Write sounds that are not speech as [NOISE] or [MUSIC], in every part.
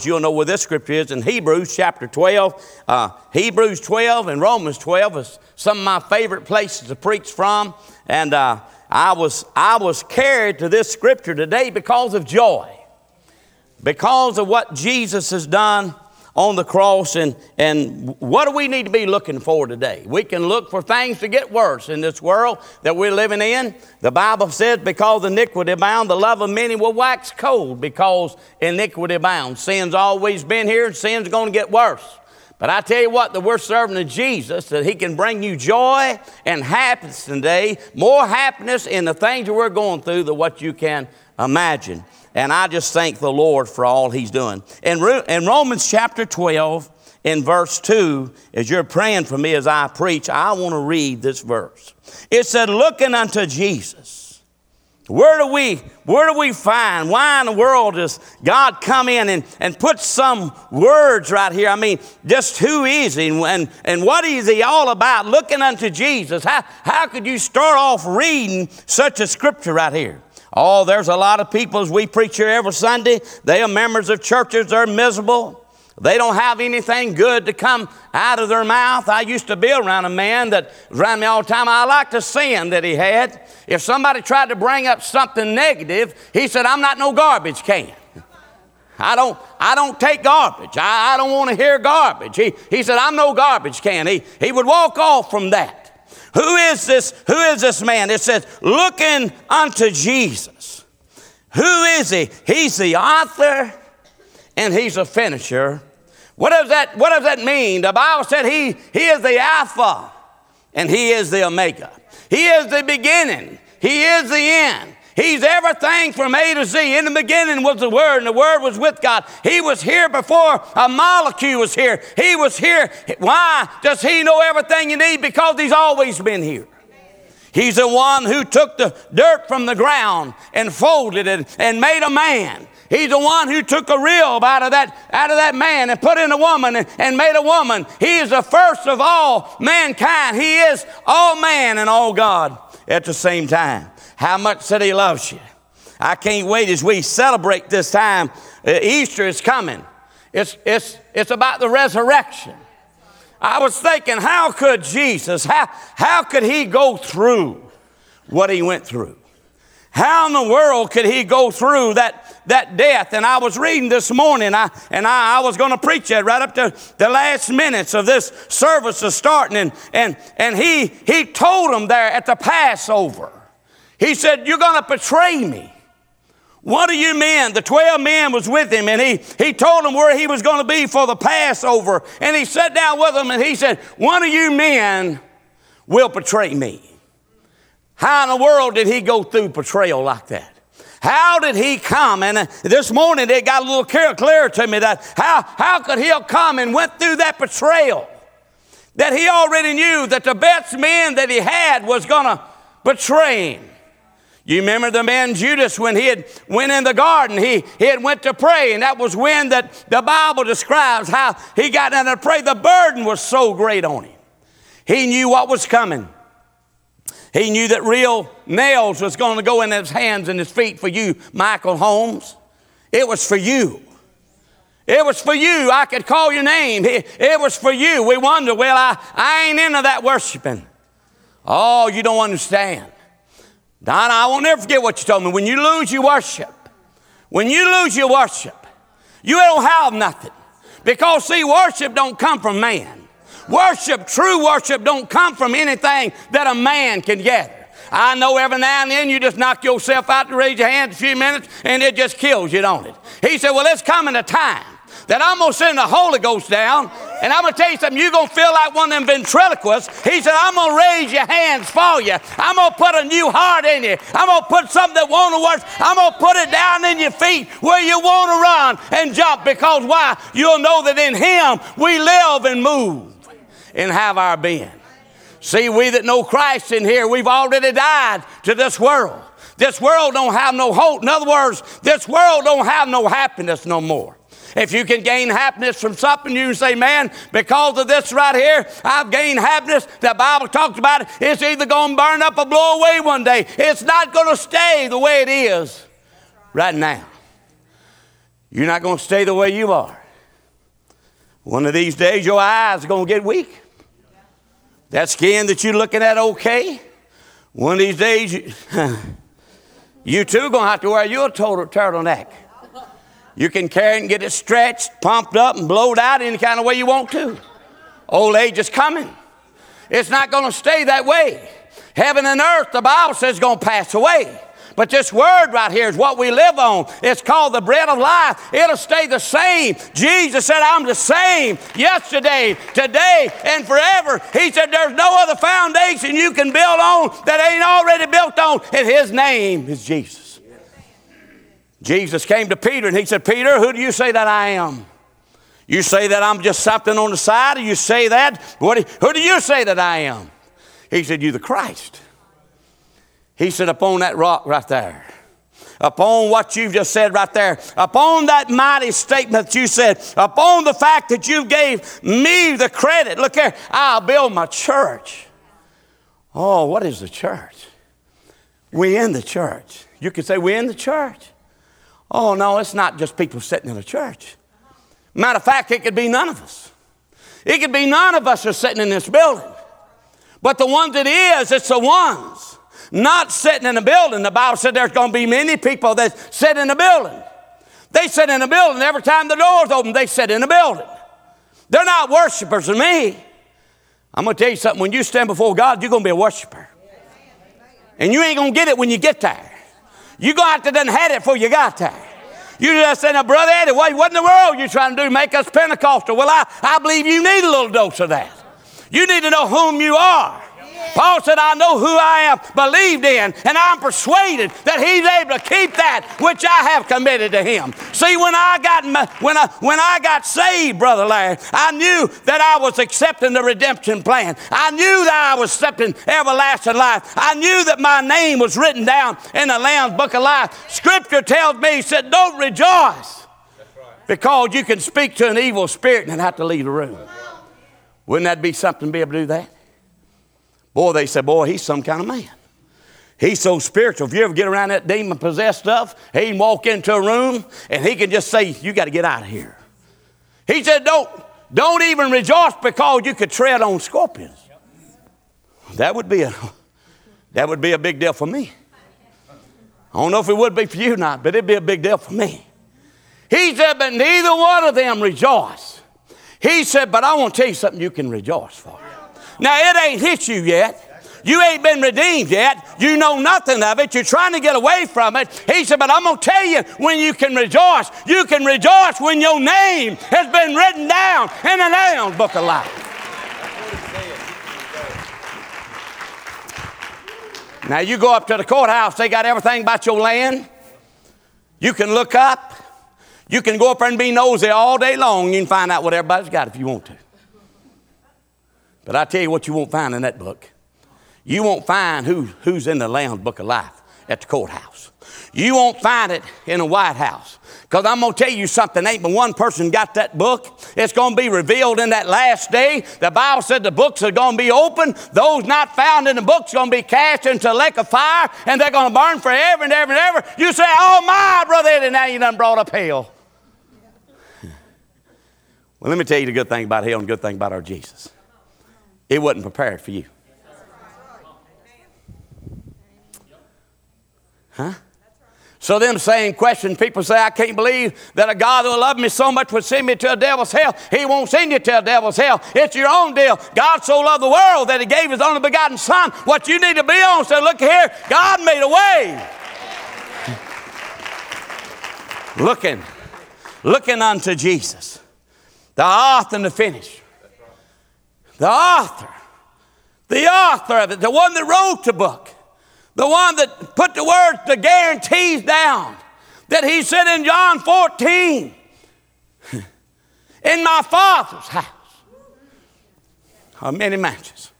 You'll know where this scripture is in Hebrews chapter 12. Uh, Hebrews 12 and Romans 12 is some of my favorite places to preach from. And uh, I, was, I was carried to this scripture today because of joy, because of what Jesus has done on the cross. And, and what do we need to be looking for today? We can look for things to get worse in this world that we're living in. The Bible says, because iniquity abound, the love of many will wax cold because iniquity abounds. Sin's always been here, and sin's going to get worse. But I tell you what, that we're serving a Jesus that He can bring you joy and happiness today, more happiness in the things that we're going through than what you can imagine. And I just thank the Lord for all He's doing. In, in Romans chapter 12, in verse 2, as you're praying for me as I preach, I want to read this verse. It said, Looking unto Jesus. Where do we, where do we find, why in the world does God come in and, and put some words right here? I mean, just who is he and, and what is he all about? Looking unto Jesus. How, how could you start off reading such a scripture right here? Oh, there's a lot of people as we preach here every Sunday. They are members of churches, they're miserable. They don't have anything good to come out of their mouth. I used to be around a man that was around me all the time. I liked the sin that he had. If somebody tried to bring up something negative, he said, I'm not no garbage can. I don't, I don't take garbage. I, I don't want to hear garbage. He, he said, I'm no garbage can. He, he would walk off from that. Who is this? Who is this man? It says, looking unto Jesus. Who is he? He's the author and he's a finisher. What does that, what does that mean? The Bible said he, he is the Alpha and he is the Omega. He is the beginning. He is the end. He's everything from A to Z. In the beginning was the Word, and the Word was with God. He was here before a molecule was here. He was here. Why does He know everything you need? Because He's always been here. He's the one who took the dirt from the ground and folded it and made a man. He's the one who took a rib out of that, out of that man and put in a woman and, and made a woman. He is the first of all mankind. He is all man and all God at the same time how much that He loves you. I can't wait as we celebrate this time. Uh, Easter is coming. It's, it's, it's about the resurrection. I was thinking, how could Jesus, how, how could he go through what he went through? How in the world could he go through that, that death? And I was reading this morning, I, and I, I was going to preach that right up to the last minutes of this service is starting. And, and, and he, he told them there at the Passover, he said, You're going to betray me. One of you men, the 12 men was with him, and he, he told them where he was going to be for the Passover. And he sat down with them and he said, One of you men will betray me. How in the world did he go through betrayal like that? How did he come? And uh, this morning it got a little clearer to me that how, how could he have come and went through that betrayal? That he already knew that the best man that he had was going to betray him. You remember the man Judas when he had went in the garden, he, he had went to pray, and that was when that the Bible describes how he got in to pray. The burden was so great on him. He knew what was coming. He knew that real nails was going to go in his hands and his feet for you, Michael Holmes. It was for you. It was for you. I could call your name. It, it was for you. We wonder, well, I, I ain't into that worshiping. Oh, you don't understand. Donna, I won't never forget what you told me. When you lose your worship, when you lose your worship, you don't have nothing. Because see, worship don't come from man. Worship, true worship, don't come from anything that a man can gather. I know every now and then you just knock yourself out to raise your hand a few minutes and it just kills you, don't it? He said, Well, it's coming a time that I'm going to send the Holy Ghost down. And I'm going to tell you something, you're going to feel like one of them ventriloquists. He said, I'm going to raise your hands for you. I'm going to put a new heart in you. I'm going to put something that won't work. I'm going to put it down in your feet where you want to run and jump because why? You'll know that in Him we live and move and have our being. See, we that know Christ in here, we've already died to this world. This world don't have no hope. In other words, this world don't have no happiness no more. If you can gain happiness from something, you can say, man, because of this right here, I've gained happiness. The Bible talks about it. It's either going to burn up or blow away one day. It's not going to stay the way it is right now. You're not going to stay the way you are. One of these days, your eyes are going to get weak. That skin that you're looking at okay, one of these days, you, [LAUGHS] you too going to have to wear your total turtleneck. You can carry it and get it stretched, pumped up, and blowed out any kind of way you want to. Old age is coming. It's not going to stay that way. Heaven and earth, the Bible says, is going to pass away. But this word right here is what we live on. It's called the bread of life. It'll stay the same. Jesus said, I'm the same yesterday, today, and forever. He said, There's no other foundation you can build on that ain't already built on, and His name is Jesus. Jesus came to Peter and he said, Peter, who do you say that I am? You say that I'm just something on the side, or you say that? What, who do you say that I am? He said, You're the Christ. He said, Upon that rock right there, upon what you've just said right there, upon that mighty statement that you said, upon the fact that you gave me the credit, look here, I'll build my church. Oh, what is the church? We in the church. You could say we in the church. Oh, no, it's not just people sitting in a church. Matter of fact, it could be none of us. It could be none of us are sitting in this building. But the ones it is, it's the ones not sitting in a building. The Bible said there's going to be many people that sit in a building. They sit in a building. Every time the door's open, they sit in a building. They're not worshipers of me. I'm going to tell you something. When you stand before God, you're going to be a worshiper. And you ain't going to get it when you get there. Going to have to done had it before you got there. You just said, now, Brother Eddie, what, what in the world you trying to do? Make us Pentecostal. Well, I, I believe you need a little dose of that. You need to know whom you are. Paul said, I know who I am believed in, and I'm persuaded that he's able to keep that which I have committed to him. See, when I got when I when I got saved, Brother Larry, I knew that I was accepting the redemption plan. I knew that I was accepting everlasting life. I knew that my name was written down in the Lamb's book of life. Scripture tells me, he said, Don't rejoice. Because you can speak to an evil spirit and have to leave the room. Wouldn't that be something to be able to do that? Boy, they said, boy, he's some kind of man. He's so spiritual. If you ever get around that demon possessed stuff, he can walk into a room and he can just say, You got to get out of here. He said, Don't, don't even rejoice because you could tread on scorpions. That would be a that would be a big deal for me. I don't know if it would be for you or not, but it'd be a big deal for me. He said, but neither one of them rejoice. He said, but I want to tell you something you can rejoice for. Now, it ain't hit you yet. You ain't been redeemed yet. You know nothing of it. You're trying to get away from it. He said, But I'm going to tell you when you can rejoice. You can rejoice when your name has been written down in the Lamb's Book of Life. Now, you go up to the courthouse, they got everything about your land. You can look up. You can go up there and be nosy all day long. You can find out what everybody's got if you want to. But I tell you what you won't find in that book. You won't find who, who's in the Lamb's Book of Life at the courthouse. You won't find it in the White House. Because I'm going to tell you something, ain't but one person got that book. It's going to be revealed in that last day. The Bible said the books are going to be open. Those not found in the books are going to be cast into a lake of fire, and they're going to burn forever and ever and ever. You say, oh my, Brother Eddie, now you done brought up hell. Well, let me tell you the good thing about hell and the good thing about our Jesus. It wasn't prepared for you. Huh? So them saying questions, people say, I can't believe that a God who loved me so much would send me to a devil's hell. He won't send you to a devil's hell. It's your own deal. God so loved the world that he gave his only begotten son. What you need to be on, so look here, God made a way. looking, looking unto Jesus, the author and the finish the author, the author of it, the one that wrote the book, the one that put the words, the guarantees down, that he said in John 14, in my Father's house are many mansions.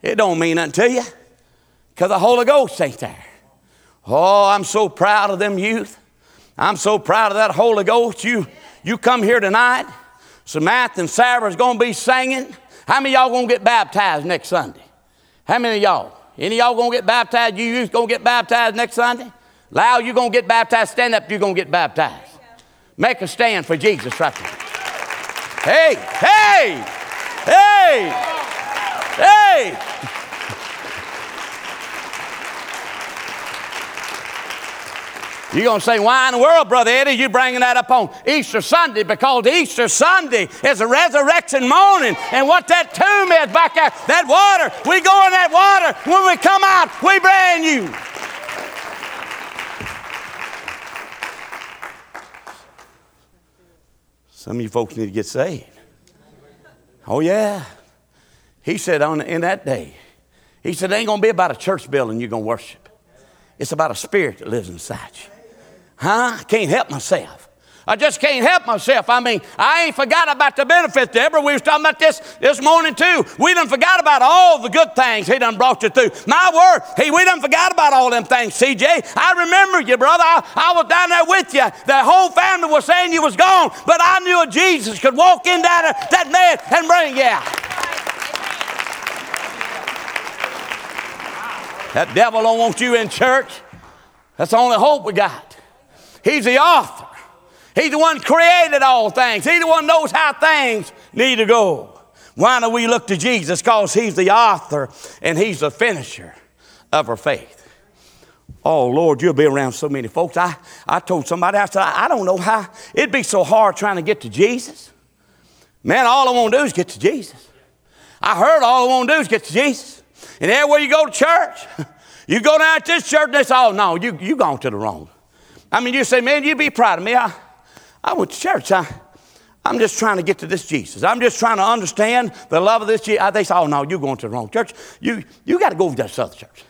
It don't mean nothing to you because the Holy Ghost ain't there. Oh, I'm so proud of them youth. I'm so proud of that Holy Ghost. You, you come here tonight. Samantha and Sarah is going to be singing. How many y'all gonna get baptized next Sunday? How many y'all? Any y'all gonna get baptized? You youth gonna get baptized next Sunday? Loud, you gonna get baptized. Stand up, you gonna get baptized. Make a stand for Jesus right there. Hey, hey, hey, hey. You're going to say, why in the world, Brother Eddie, you bringing that up on Easter Sunday? Because Easter Sunday is a resurrection morning. And what that tomb is back there, that water, we go in that water. When we come out, we brand new. Some of you folks need to get saved. Oh, yeah. He said on, in that day, he said, it ain't going to be about a church building you're going to worship. It's about a spirit that lives inside you. Huh? I can't help myself. I just can't help myself. I mean, I ain't forgot about the benefits, Deborah. We was talking about this this morning too. We done forgot about all the good things he done brought you through. My word, hey, we done forgot about all them things, CJ. I remember you, brother. I, I was down there with you. The whole family was saying you was gone, but I knew a Jesus could walk in that, that man and bring you out. That devil don't want you in church. That's the only hope we got. He's the author. He's the one created all things. He's the one knows how things need to go. Why do we look to Jesus? Because He's the author and He's the finisher of our faith. Oh, Lord, you'll be around so many folks. I, I told somebody, I said, I, don't know how. It'd be so hard trying to get to Jesus. Man, all I want to do is get to Jesus. I heard all I want to do is get to Jesus. And everywhere you go to church, [LAUGHS] you go down to this church and they say, oh, no, you, you gone to the wrong. I mean, you say, man, you'd be proud of me. I, I went to church. I, I'm just trying to get to this Jesus. I'm just trying to understand the love of this Jesus. They say, oh, no, you're going to the wrong church. You, you got to go to that other church.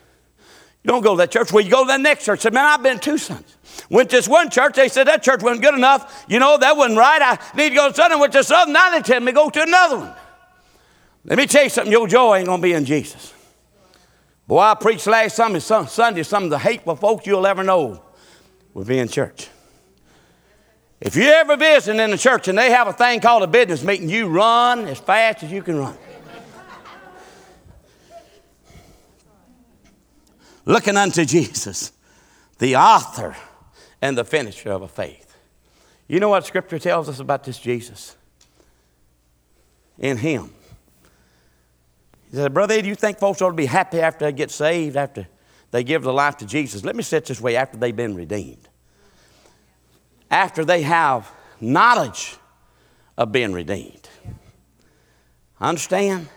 You don't go to that church. Well, you go to that next church. Said, man, I've been two Sundays. Went to this one church. They said that church wasn't good enough. You know, that wasn't right. I need to go to Sunday. Went to this other. Now they tell me go to another one. Let me tell you something. Your joy ain't going to be in Jesus. Boy, I preached last Sunday, Sunday some of the hateful folks you'll ever know will be in church. If you ever visit in a church and they have a thing called a business meeting, you run as fast as you can run. Looking unto Jesus, the author and the finisher of a faith. You know what Scripture tells us about this Jesus? In Him. He said, Brother, do you think folks ought to be happy after they get saved, after they give their life to Jesus. Let me say it this way after they've been redeemed. After they have knowledge of being redeemed. Understand?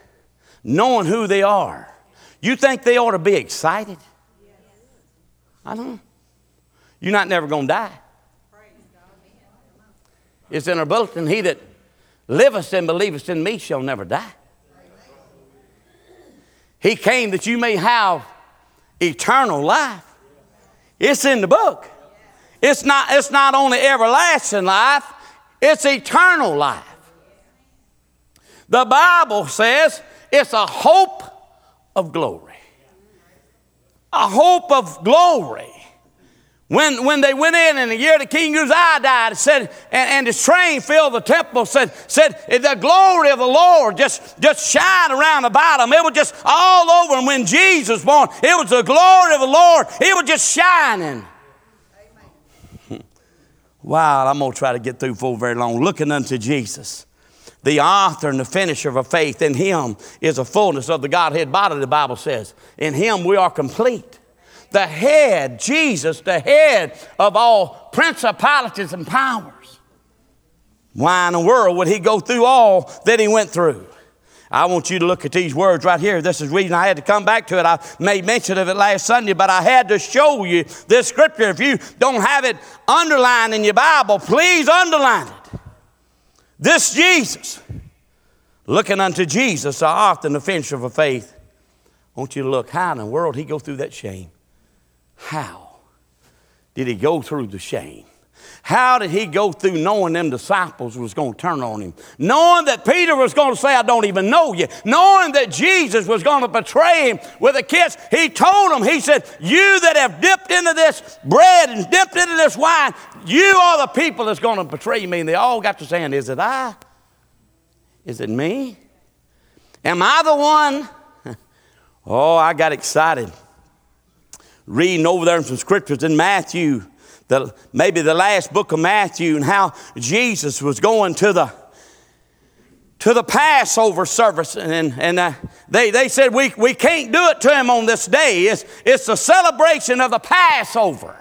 Knowing who they are. You think they ought to be excited? I don't. You're not never going to die. It's in our bulletin, he that liveth and believeth in me shall never die. He came that you may have eternal life. It's in the book. It's not, it's not only everlasting life, it's eternal life. The Bible says it's a hope of glory. A hope of glory. When, when they went in in the year the King Uzziah died, said, and, and his train filled the temple, said, said the glory of the Lord just, just shined around about him. It was just all over. And when Jesus was born, it was the glory of the Lord. It was just shining. [LAUGHS] wow, I'm going to try to get through for very long. Looking unto Jesus, the author and the finisher of a faith. In him is a fullness of the Godhead body, the Bible says. In him we are complete the head, Jesus, the head of all principalities and powers. Why in the world would he go through all that he went through? I want you to look at these words right here. This is the reason I had to come back to it. I made mention of it last Sunday, but I had to show you this scripture. If you don't have it underlined in your Bible, please underline it. This Jesus, looking unto Jesus, the author and the finisher of a faith. I want you to look how in the world he go through that shame. How did he go through the shame? How did he go through knowing them disciples was going to turn on him? Knowing that Peter was going to say, I don't even know you. Knowing that Jesus was going to betray him with a kiss. He told them, He said, You that have dipped into this bread and dipped into this wine, you are the people that's going to betray me. And they all got to saying, Is it I? Is it me? Am I the one? [LAUGHS] oh, I got excited reading over there in some scriptures in Matthew the, maybe the last book of Matthew and how Jesus was going to the to the Passover service, and, and uh, they, they said, we, we can't do it to him on this day. It's, it's the celebration of the Passover.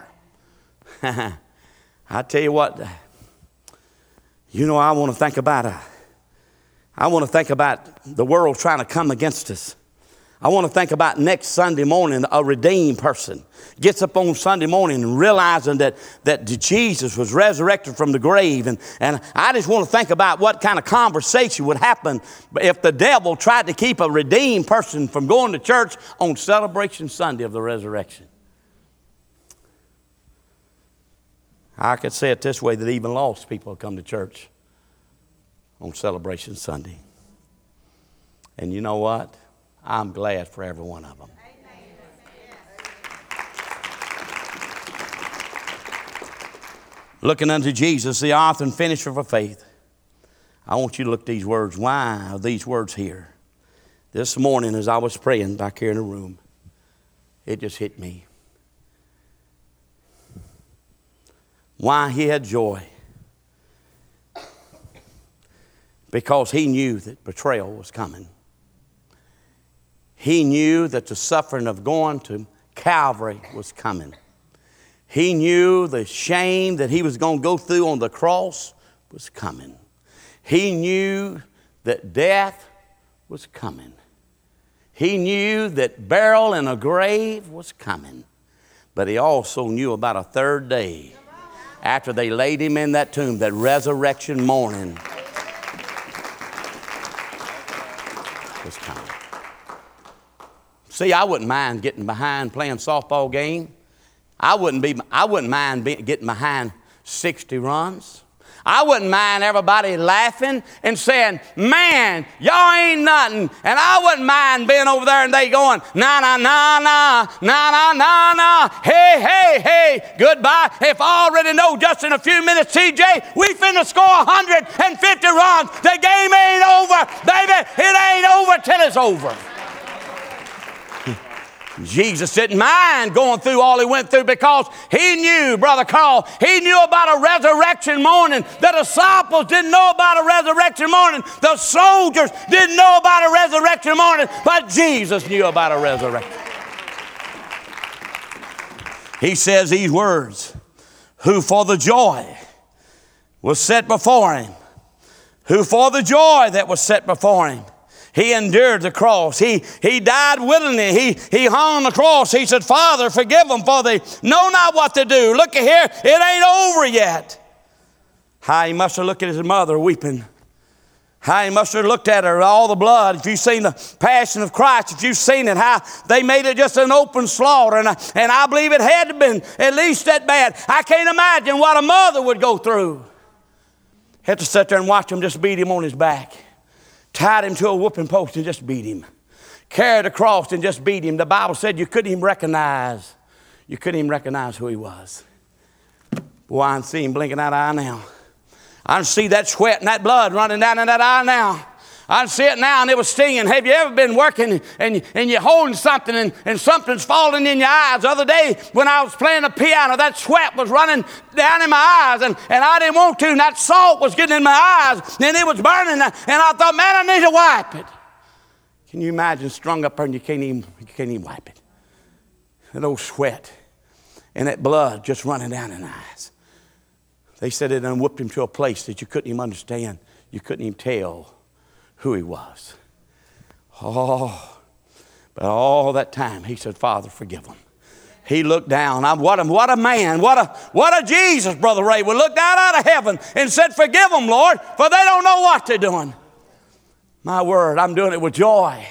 [LAUGHS] I tell you what, you know, I want to think about, uh, I want to think about the world trying to come against us. I want to think about next Sunday morning, a redeemed person gets up on Sunday morning realizing that, that Jesus was resurrected from the grave. And, and I just want to think about what kind of conversation would happen if the devil tried to keep a redeemed person from going to church on Celebration Sunday of the resurrection. I could say it this way that even lost people come to church on Celebration Sunday. And you know what? I'm glad for every one of them. Looking unto Jesus, the author and finisher of faith. I want you to look at these words. Why are these words here? This morning, as I was praying back here in the room, it just hit me. Why he had joy. Because he knew that betrayal was coming. He knew that the suffering of going to Calvary was coming. He knew the shame that he was going to go through on the cross was coming. He knew that death was coming. He knew that burial in a grave was coming. But he also knew about a third day after they laid him in that tomb, that resurrection morning was coming. See, I wouldn't mind getting behind playing softball game. I wouldn't, be, I wouldn't mind be, getting behind 60 runs. I wouldn't mind everybody laughing and saying, Man, y'all ain't nothing. And I wouldn't mind being over there and they going, Na, na, na, na, na, na, na, na, hey, hey, hey, goodbye. If I already know just in a few minutes, TJ, we finna score 150 runs. The game ain't over, baby. It ain't over till it's over. Jesus didn't mind going through all he went through because he knew, Brother Carl, he knew about a resurrection morning. The disciples didn't know about a resurrection morning. The soldiers didn't know about a resurrection morning, but Jesus knew about a resurrection. He says these words Who for the joy was set before him, who for the joy that was set before him he endured the cross. He, he died willingly. He, he hung on the cross. He said, Father, forgive them, for they know not what to do. Look at here, it ain't over yet. How he must have looked at his mother weeping. How he must have looked at her, all the blood. If you've seen the Passion of Christ, if you've seen it, how they made it just an open slaughter. And I, and I believe it had to been at least that bad. I can't imagine what a mother would go through. Had to sit there and watch him just beat him on his back tied him to a whooping post and just beat him, carried a cross and just beat him. The Bible said you couldn't even recognize, you couldn't even recognize who he was. Boy, I see him blinking that eye now. I see that sweat and that blood running down in that eye now. I see it now and it was stinging. Have you ever been working and, and you're holding something and, and something's falling in your eyes? The other day when I was playing the piano, that sweat was running down in my eyes and, and I didn't want to, and that salt was getting in my eyes and it was burning. And I thought, man, I need to wipe it. Can you imagine strung up there and you can't even, you can't even wipe it? That old sweat and that blood just running down in eyes. They said it and whipped him to a place that you couldn't even understand. You couldn't even tell who he was. Oh, but all that time he said, Father, forgive them. He looked down. I'm, what, a, what a man. What a, what a Jesus, Brother Ray, would look down out of heaven and said, Forgive them, Lord, for they don't know what they're doing. My word, I'm doing it with joy.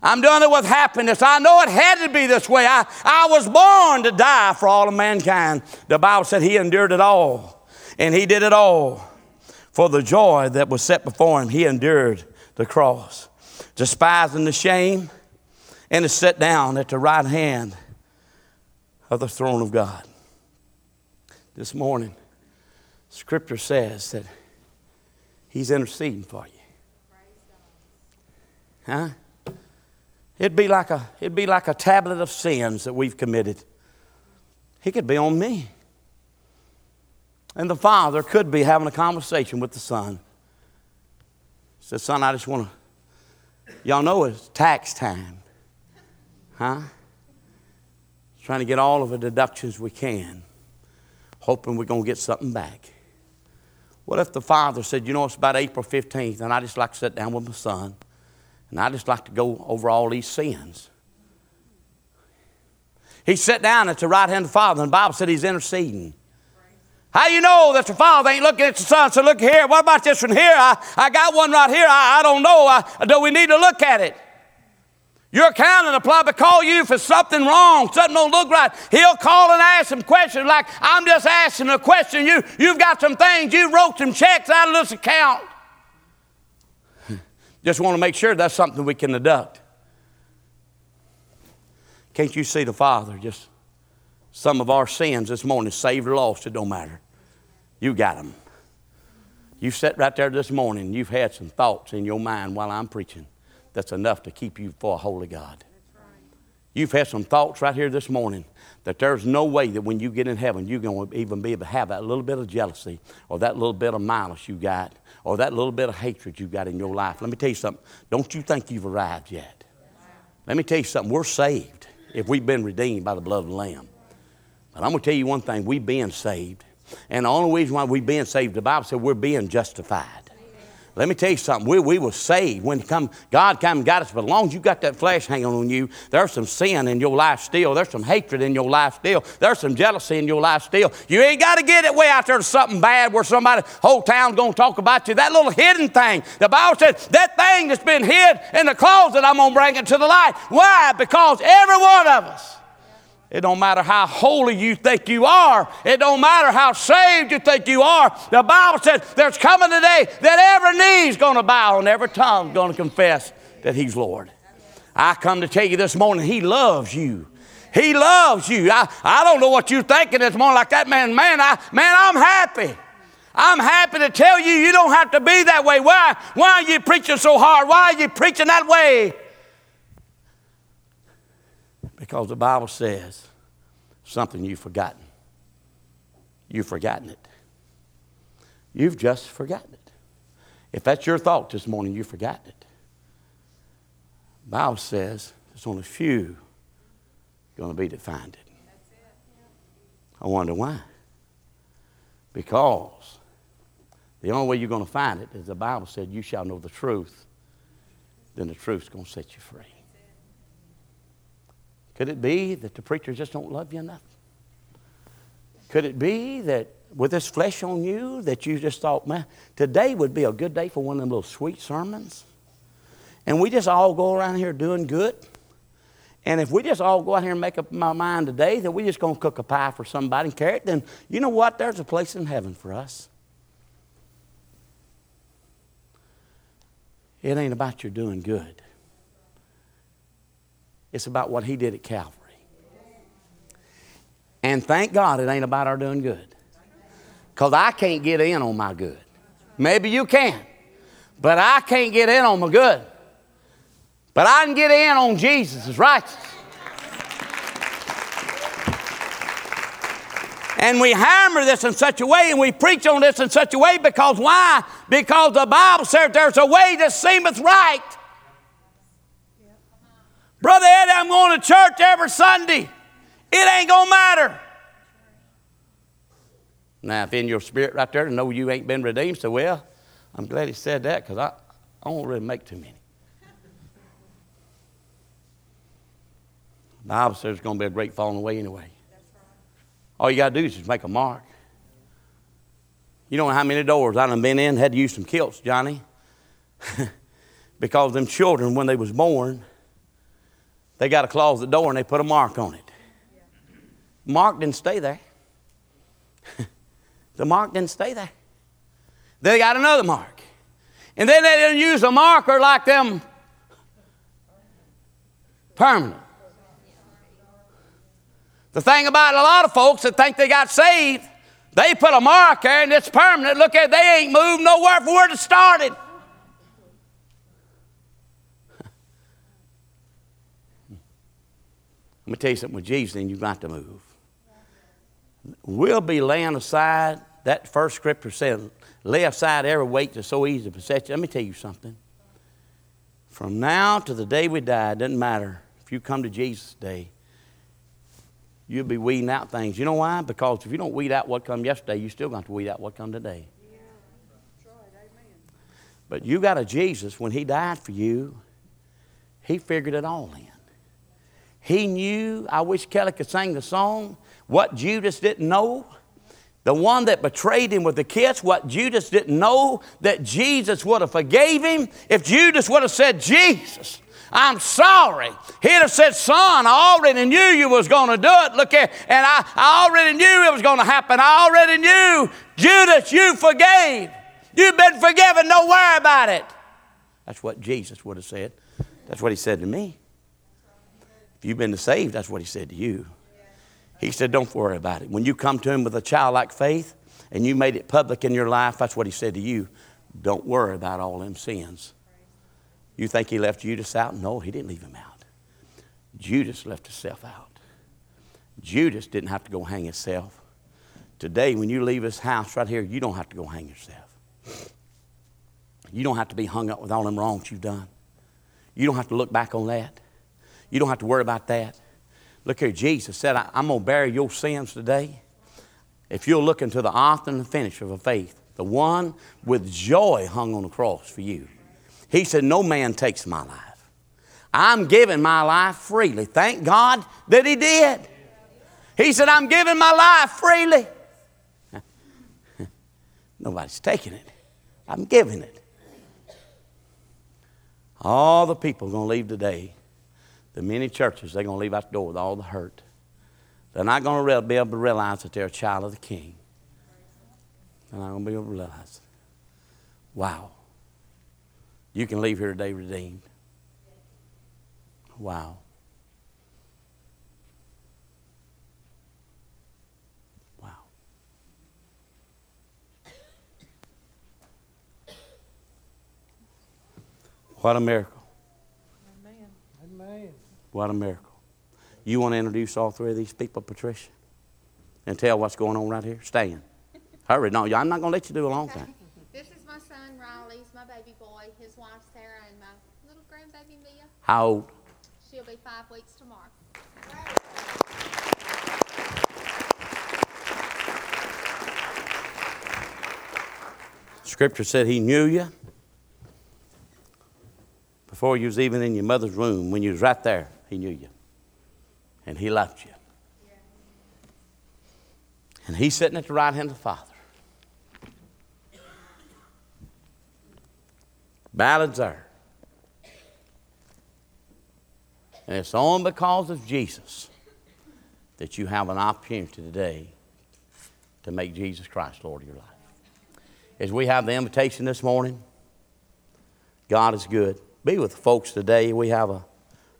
I'm doing it with happiness. I know it had to be this way. I, I was born to die for all of mankind. The Bible said he endured it all, and he did it all for the joy that was set before him. He endured the cross, despising the shame, and is set down at the right hand of the throne of God. This morning, Scripture says that He's interceding for you. Huh? It'd be like a, it'd be like a tablet of sins that we've committed. He could be on me. And the father could be having a conversation with the son. Said, Son, I just want to, y'all know it's tax time. Huh? Trying to get all of the deductions we can, hoping we're going to get something back. What if the father said, You know, it's about April 15th, and I just like to sit down with my son, and I just like to go over all these sins? He sat down at the right hand of the Father, and the Bible said he's interceding. How do you know that the Father ain't looking at the Son? So look here. What about this one here? I, I got one right here. I, I don't know. I, do we need to look at it? Your accountant will probably call you for something wrong, something don't look right. He'll call and ask some questions like, I'm just asking a question. You, you've got some things, you wrote some checks out of this account. [LAUGHS] just want to make sure that's something we can deduct. Can't you see the Father? Just some of our sins this morning, saved or lost, it don't matter. You got them. You sat right there this morning, you've had some thoughts in your mind while I'm preaching that's enough to keep you for a holy God. You've had some thoughts right here this morning that there's no way that when you get in heaven, you're going to even be able to have that little bit of jealousy or that little bit of malice you got or that little bit of hatred you got in your life. Let me tell you something. Don't you think you've arrived yet? Let me tell you something. We're saved if we've been redeemed by the blood of the Lamb. But I'm going to tell you one thing we've been saved. And the only reason why we've been saved, the Bible said we're being justified. Let me tell you something. We, we were saved when come, God came and got us. But as long as you got that flesh hanging on you, there's some sin in your life still. There's some hatred in your life still. There's some jealousy in your life still. You ain't got to get it way out there to something bad where somebody, whole town's going to talk about you. That little hidden thing. The Bible says that thing that's been hid in the closet, I'm going to bring it to the light. Why? Because every one of us it don't matter how holy you think you are. It don't matter how saved you think you are. The Bible says there's coming a day that every knee's going to bow and every tongue's going to confess that He's Lord. I come to tell you this morning, He loves you. He loves you. I, I don't know what you're thinking this morning like that, man. Man, I, man, I'm happy. I'm happy to tell you you don't have to be that way. Why? Why are you preaching so hard? Why are you preaching that way? Because the Bible says something you've forgotten. You've forgotten it. You've just forgotten it. If that's your thought this morning, you've forgotten it. The Bible says there's only few going to be to find it. I wonder why. Because the only way you're going to find it is the Bible said, You shall know the truth, then the truth's going to set you free. Could it be that the preachers just don't love you enough? Could it be that with this flesh on you that you just thought, man, today would be a good day for one of them little sweet sermons? And we just all go around here doing good? And if we just all go out here and make up my mind today that we're just going to cook a pie for somebody and carry it, then you know what? There's a place in heaven for us. It ain't about your doing good. It's about what He did at Calvary. And thank God it ain't about our doing good. Because I can't get in on my good. Maybe you can, but I can't get in on my good. But I can get in on Jesus' righteousness. And we hammer this in such a way and we preach on this in such a way because why? Because the Bible says there's a way that seemeth right Brother Eddie, I'm going to church every Sunday. It ain't going to matter. Now, if in your spirit right there to know you ain't been redeemed, so well, I'm glad he said that because I, I won't really make too many. The Bible says there's going to be a great falling away anyway. All you got to do is just make a mark. You don't know how many doors I done been in, had to use some Kilz, Johnny. [LAUGHS] because them children, when they was born, they got a closet door and they put a mark on it. Mark didn't stay there. [LAUGHS] the mark didn't stay there. They got another mark. And then they didn't use a marker like them permanent. The thing about a lot of folks that think they got saved, they put a mark there and it's permanent. Look at it, they ain't moved nowhere from where it started. Let me tell you something with Jesus, then you've got to move. We'll be laying aside that first scripture said, lay aside every weight that's so easy to possess you. Let me tell you something. From now to the day we die, it doesn't matter. If you come to Jesus today, you'll be weeding out things. You know why? Because if you don't weed out what come yesterday, you still got to weed out what come today. But you got a Jesus, when he died for you, he figured it all in. He knew, I wish Kelly could sing the song, what Judas didn't know. The one that betrayed him with the kiss, what Judas didn't know, that Jesus would have forgave him. If Judas would have said, Jesus, I'm sorry. He'd have said, Son, I already knew you was going to do it. Look here, and I, I already knew it was going to happen. I already knew. Judas, you forgave. You've been forgiven. Don't worry about it. That's what Jesus would have said. That's what he said to me. You've been saved, that's what he said to you. He said, Don't worry about it. When you come to him with a childlike faith and you made it public in your life, that's what he said to you. Don't worry about all them sins. You think he left Judas out? No, he didn't leave him out. Judas left himself out. Judas didn't have to go hang himself. Today, when you leave his house right here, you don't have to go hang yourself. You don't have to be hung up with all them wrongs you've done. You don't have to look back on that. You don't have to worry about that. Look here, Jesus said, I'm going to bear your sins today. If you'll look into the author and the finisher of a faith, the one with joy hung on the cross for you. He said, No man takes my life. I'm giving my life freely. Thank God that He did. He said, I'm giving my life freely. [LAUGHS] Nobody's taking it. I'm giving it. All the people are going to leave today. The many churches, they're going to leave out the door with all the hurt. They're not going to be able to realize that they're a child of the King. They're not going to be able to realize. Wow. You can leave here today redeemed. Wow. Wow. What a miracle. What a miracle. You want to introduce all three of these people, Patricia? And tell what's going on right here? Stand. Hurry. No, I'm not going to let you do a long time. [LAUGHS] This is my son, Riley. He's my baby boy. His wife, Sarah, and my little grandbaby, Mia. How old? She'll be five weeks tomorrow. Scripture said he knew you before you was even in your mother's womb. When you was right there, he knew you. And he loved you. And he's sitting at the right hand of the Father. Balance there. And it's only because of Jesus that you have an opportunity today to make Jesus Christ Lord of your life. As we have the invitation this morning, God is good. Be with the folks today. We have a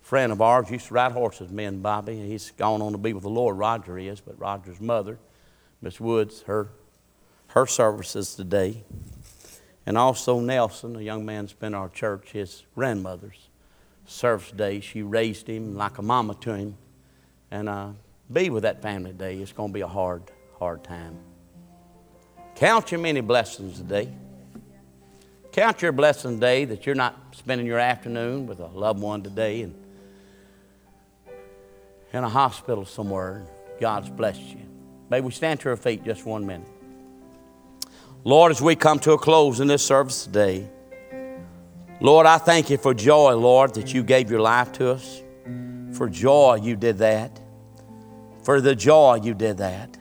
friend of ours used to ride horses, me and Bobby. And he's gone on to be with the Lord. Roger is, but Roger's mother, Miss Woods, her her services today. And also Nelson, a young man that's been our church, his grandmother's service day. She raised him like a mama to him. And uh, be with that family today. It's going to be a hard, hard time. Count your many blessings today. Count your blessing day that you're not spending your afternoon with a loved one today and in a hospital somewhere. God's blessed you. May we stand to our feet just one minute. Lord, as we come to a close in this service today, Lord, I thank you for joy, Lord, that you gave your life to us. For joy, you did that. For the joy, you did that.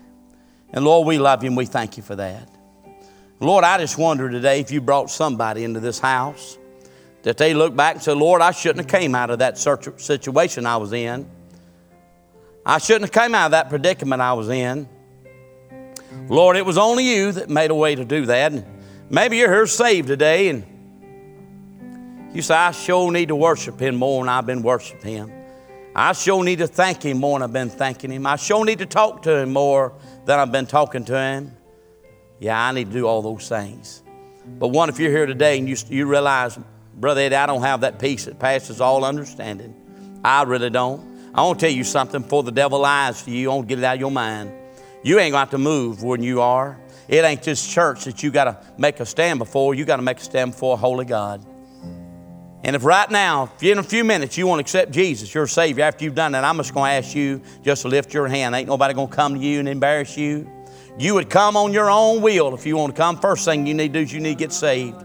And Lord, we love you and we thank you for that. Lord, I just wonder today if you brought somebody into this house that they look back and say, Lord, I shouldn't have came out of that situation I was in. I shouldn't have come out of that predicament I was in. Lord, it was only you that made a way to do that. And maybe you're here saved today and you say, I sure need to worship Him more than I've been worshiping Him. I sure need to thank Him more than I've been thanking Him. I sure need to talk to Him more than I've been talking to Him. Yeah, I need to do all those things. But one, if you're here today and you, you realize, Brother Eddie, I don't have that peace that passes all understanding. I really don't. I want to tell you something before the devil lies to you. I want to get it out of your mind. You ain't got to move when you are. It ain't this church that you got to make a stand before. You got to make a stand before a holy God. And if right now, if in a few minutes you want to accept Jesus, your Savior, after you've done that, I'm just going to ask you just to lift your hand. Ain't nobody going to come to you and embarrass you. You would come on your own will if you want to come. First thing you need to do is you need to get saved.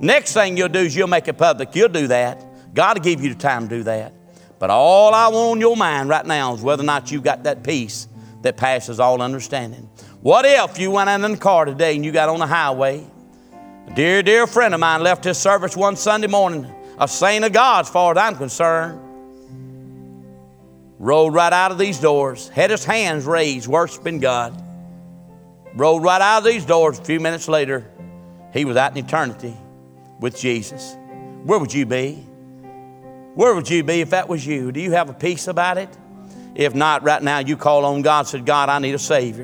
Next thing you'll do is you'll make it public. You'll do that. God will give you the time to do that. But all I want on your mind right now is whether or not you've got that peace that passes all understanding. What if you went out in the car today and you got on the highway? A dear, dear friend of mine left his service one Sunday morning a saint of God, as far as I'm concerned. Rode right out of these doors, had his hands raised, worshiping God. Rode right out of these doors. A few minutes later, he was out in eternity with Jesus. Where would you be? Where would you be if that was you? Do you have a peace about it? If not, right now you call on God, said, God, I need a Savior.